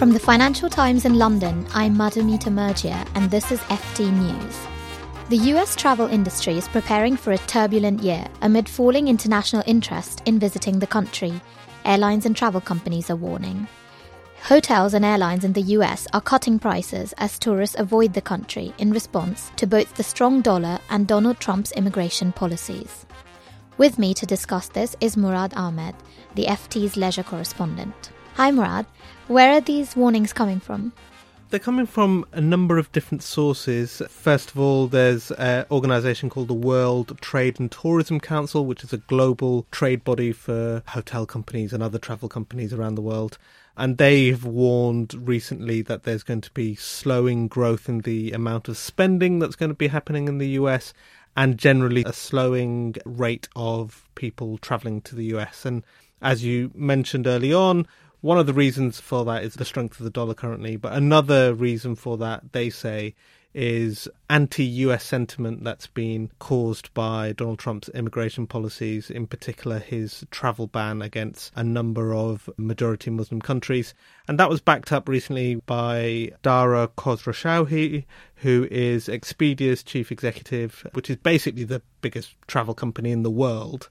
From the Financial Times in London, I'm Madhumita Murgia, and this is FT News. The US travel industry is preparing for a turbulent year amid falling international interest in visiting the country. Airlines and travel companies are warning. Hotels and airlines in the US are cutting prices as tourists avoid the country in response to both the strong dollar and Donald Trump's immigration policies. With me to discuss this is Murad Ahmed, the FT's leisure correspondent. Hi, Murad. Where are these warnings coming from? They're coming from a number of different sources. First of all, there's an organisation called the World Trade and Tourism Council, which is a global trade body for hotel companies and other travel companies around the world. And they've warned recently that there's going to be slowing growth in the amount of spending that's going to be happening in the US and generally a slowing rate of people travelling to the US. And as you mentioned early on, one of the reasons for that is the strength of the dollar currently, but another reason for that, they say, is anti US sentiment that's been caused by Donald Trump's immigration policies, in particular his travel ban against a number of majority Muslim countries. And that was backed up recently by Dara Khosrowshahi, who is Expedia's chief executive, which is basically the biggest travel company in the world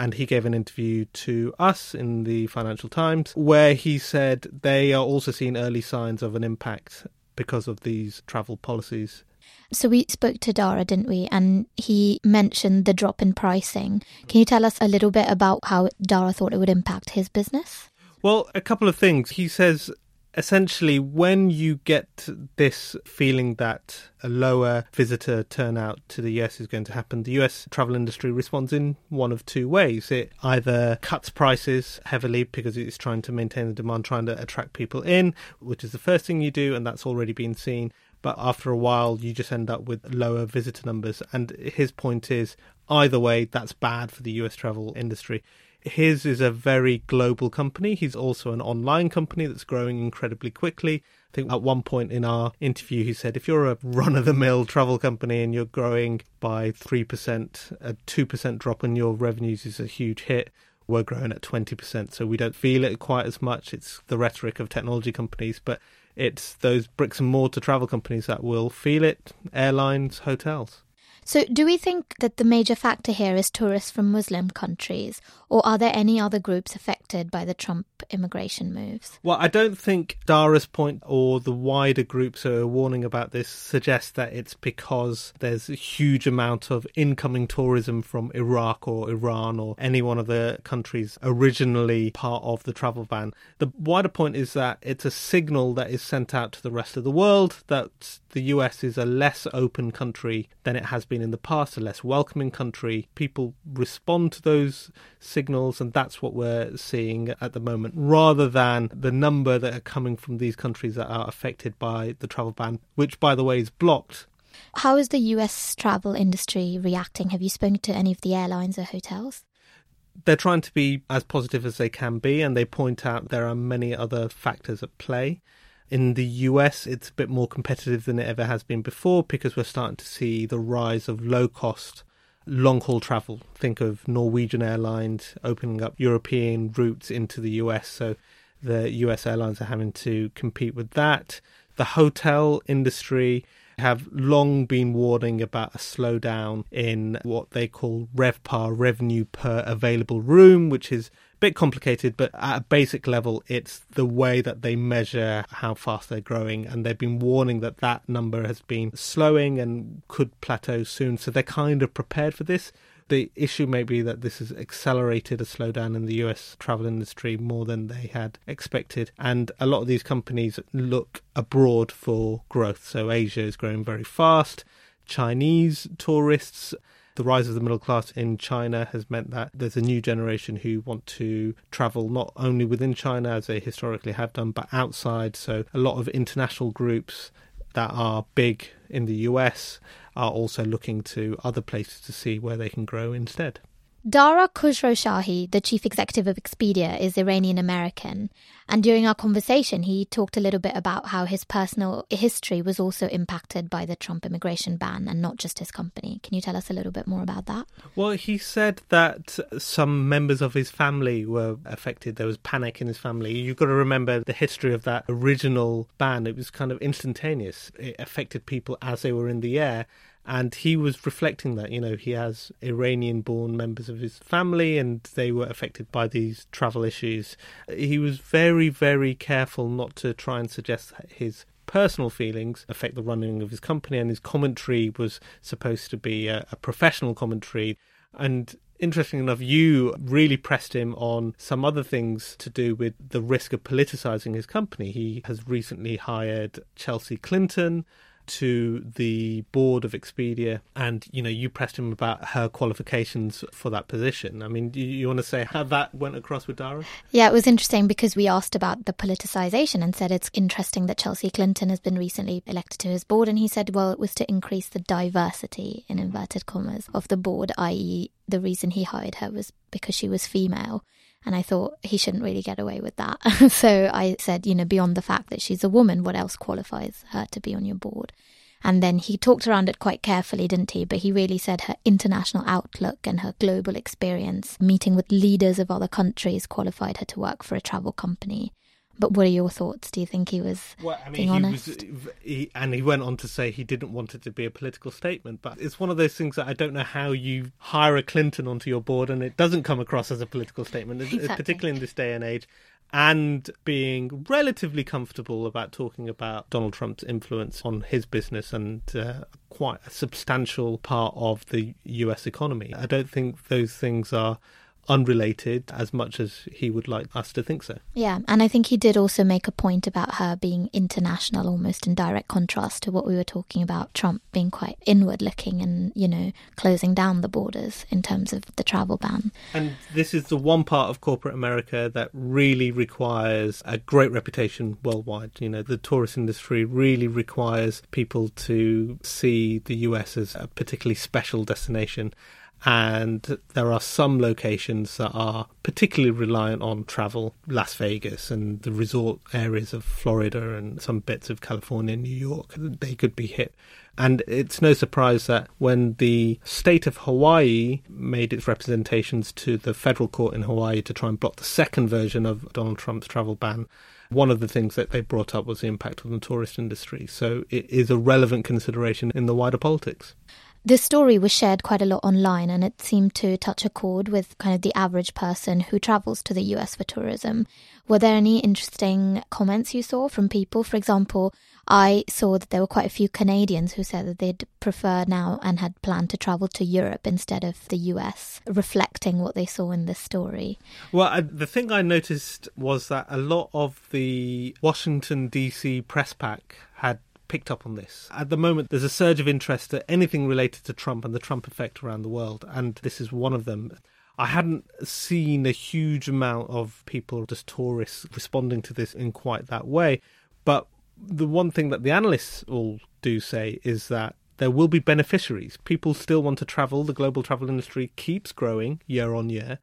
and he gave an interview to us in the Financial Times where he said they are also seeing early signs of an impact because of these travel policies. So we spoke to Dara, didn't we? And he mentioned the drop in pricing. Can you tell us a little bit about how Dara thought it would impact his business? Well, a couple of things. He says essentially when you get this feeling that a lower visitor turnout to the US is going to happen, the US travel industry responds in one of two ways. It either cuts prices heavily because it's trying to maintain the demand, trying to attract people in, which is the first thing you do, and that's already been seen. But after a while, you just end up with lower visitor numbers. And his point is either way, that's bad for the US travel industry his is a very global company. He's also an online company that's growing incredibly quickly. I think at one point in our interview, he said if you're a run of the mill travel company and you're growing by 3%, a 2% drop in your revenues is a huge hit. We're growing at 20%, so we don't feel it quite as much. It's the rhetoric of technology companies, but it's those bricks and mortar travel companies that will feel it airlines, hotels. So, do we think that the major factor here is tourists from Muslim countries, or are there any other groups affected by the Trump immigration moves? Well, I don't think Dara's point or the wider groups who are warning about this suggest that it's because there's a huge amount of incoming tourism from Iraq or Iran or any one of the countries originally part of the travel ban. The wider point is that it's a signal that is sent out to the rest of the world that the US is a less open country than it has been in the past, a less welcoming country. People respond to those signals, and that's what we're seeing at the moment, rather than the number that are coming from these countries that are affected by the travel ban, which, by the way, is blocked. How is the US travel industry reacting? Have you spoken to any of the airlines or hotels? They're trying to be as positive as they can be, and they point out there are many other factors at play. In the US, it's a bit more competitive than it ever has been before because we're starting to see the rise of low cost long haul travel. Think of Norwegian Airlines opening up European routes into the US. So the US airlines are having to compete with that. The hotel industry have long been warning about a slowdown in what they call RevPAR, revenue per available room, which is bit complicated, but at a basic level, it's the way that they measure how fast they're growing. And they've been warning that that number has been slowing and could plateau soon. So they're kind of prepared for this. The issue may be that this has accelerated a slowdown in the US travel industry more than they had expected. And a lot of these companies look abroad for growth. So Asia is growing very fast. Chinese tourists the rise of the middle class in China has meant that there's a new generation who want to travel not only within China, as they historically have done, but outside. So a lot of international groups that are big in the US are also looking to other places to see where they can grow instead. Dara Khosrowshahi, the chief executive of Expedia, is Iranian American. And during our conversation, he talked a little bit about how his personal history was also impacted by the Trump immigration ban and not just his company. Can you tell us a little bit more about that? Well, he said that some members of his family were affected. There was panic in his family. You've got to remember the history of that original ban. It was kind of instantaneous, it affected people as they were in the air. And he was reflecting that, you know, he has Iranian born members of his family and they were affected by these travel issues. He was very, very careful not to try and suggest his personal feelings affect the running of his company, and his commentary was supposed to be a, a professional commentary. And interesting enough, you really pressed him on some other things to do with the risk of politicizing his company. He has recently hired Chelsea Clinton to the board of Expedia, and you know, you pressed him about her qualifications for that position. I mean, do you, want to say how that went across with Dara? Yeah, it was interesting because we asked about the politicization and said it's interesting that Chelsea Clinton has been recently elected to his board, and he said, well, it was to increase the diversity in inverted commas of the board, i.e., the reason he hired her was because she was female. And I thought he shouldn't really get away with that. so I said, you know, beyond the fact that she's a woman, what else qualifies her to be on your board? And then he talked around it quite carefully, didn't he? But he really said her international outlook and her global experience, meeting with leaders of other countries, qualified her to work for a travel company. But what are your thoughts? Do you think he was well, I mean, being honest? Was, he, and he went on to say he didn't want it to be a political statement. But it's one of those things that I don't know how you hire a Clinton onto your board and it doesn't come across as a political statement, exactly. particularly in this day and age and being relatively comfortable about talking about Donald Trump's influence on his business and uh, quite a substantial part of the US economy. I don't think those things are unrelated as much as he would like us to think so. Yeah, and I think he did also make a point about her being international, almost in direct contrast to what we were talking about Trump being quite inward looking and, you know, closing down the borders in terms of the travel ban. And this is the one part of corporate America that really requires a great reputation worldwide. You know, the tourist industry really requires people to see the US as a particularly special destination and there are some locations that are particularly reliant on travel las vegas and the resort areas of florida and some bits of california and new york they could be hit and it's no surprise that when the state of Hawaii made its representations to the federal court in Hawaii to try and block the second version of Donald Trump's travel ban, one of the things that they brought up was the impact on the tourist industry. So it is a relevant consideration in the wider politics. This story was shared quite a lot online and it seemed to touch a chord with kind of the average person who travels to the US for tourism. Were there any interesting comments you saw from people? For example, I saw that there were quite a few Canadians who said that they'd prefer now and had planned to travel to Europe instead of the US, reflecting what they saw in this story. Well, I, the thing I noticed was that a lot of the Washington, D.C. press pack had picked up on this. At the moment, there's a surge of interest to anything related to Trump and the Trump effect around the world, and this is one of them. I hadn't seen a huge amount of people, just tourists, responding to this in quite that way. But the one thing that the analysts all do say is that there will be beneficiaries. People still want to travel. The global travel industry keeps growing year on year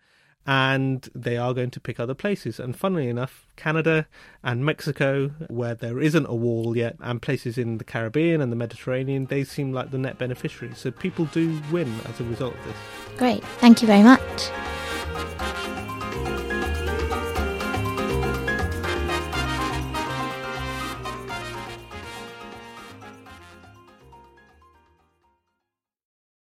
and they are going to pick other places. And funnily enough, Canada and Mexico, where there isn't a wall yet, and places in the Caribbean and the Mediterranean, they seem like the net beneficiaries. So people do win as a result of this. Great. Thank you very much.